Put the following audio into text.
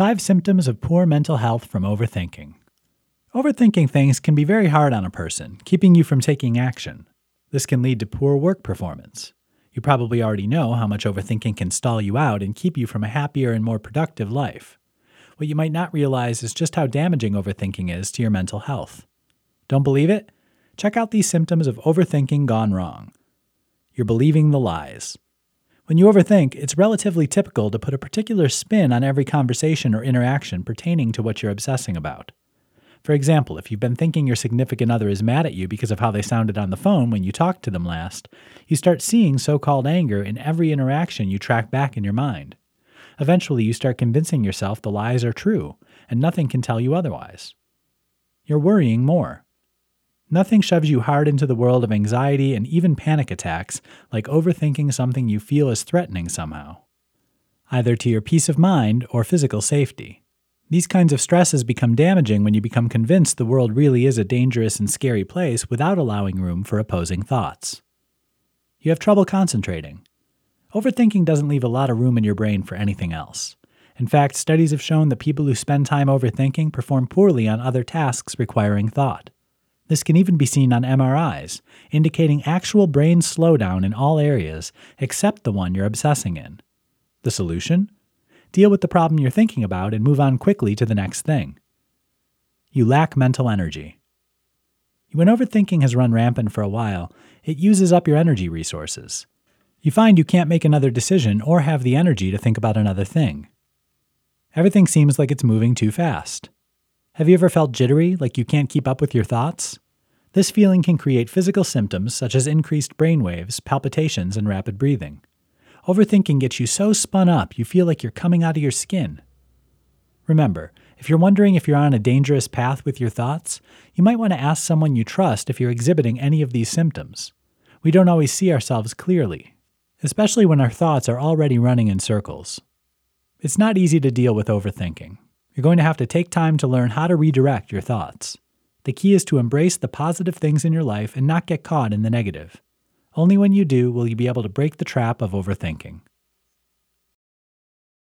Five symptoms of poor mental health from overthinking. Overthinking things can be very hard on a person, keeping you from taking action. This can lead to poor work performance. You probably already know how much overthinking can stall you out and keep you from a happier and more productive life. What you might not realize is just how damaging overthinking is to your mental health. Don't believe it? Check out these symptoms of overthinking gone wrong. You're believing the lies. When you overthink, it's relatively typical to put a particular spin on every conversation or interaction pertaining to what you're obsessing about. For example, if you've been thinking your significant other is mad at you because of how they sounded on the phone when you talked to them last, you start seeing so called anger in every interaction you track back in your mind. Eventually, you start convincing yourself the lies are true, and nothing can tell you otherwise. You're worrying more. Nothing shoves you hard into the world of anxiety and even panic attacks like overthinking something you feel is threatening somehow, either to your peace of mind or physical safety. These kinds of stresses become damaging when you become convinced the world really is a dangerous and scary place without allowing room for opposing thoughts. You have trouble concentrating. Overthinking doesn't leave a lot of room in your brain for anything else. In fact, studies have shown that people who spend time overthinking perform poorly on other tasks requiring thought. This can even be seen on MRIs, indicating actual brain slowdown in all areas except the one you're obsessing in. The solution? Deal with the problem you're thinking about and move on quickly to the next thing. You lack mental energy. When overthinking has run rampant for a while, it uses up your energy resources. You find you can't make another decision or have the energy to think about another thing. Everything seems like it's moving too fast. Have you ever felt jittery, like you can't keep up with your thoughts? This feeling can create physical symptoms such as increased brain waves, palpitations, and rapid breathing. Overthinking gets you so spun up you feel like you're coming out of your skin. Remember, if you're wondering if you're on a dangerous path with your thoughts, you might want to ask someone you trust if you're exhibiting any of these symptoms. We don't always see ourselves clearly, especially when our thoughts are already running in circles. It's not easy to deal with overthinking. You're going to have to take time to learn how to redirect your thoughts. The key is to embrace the positive things in your life and not get caught in the negative. Only when you do will you be able to break the trap of overthinking.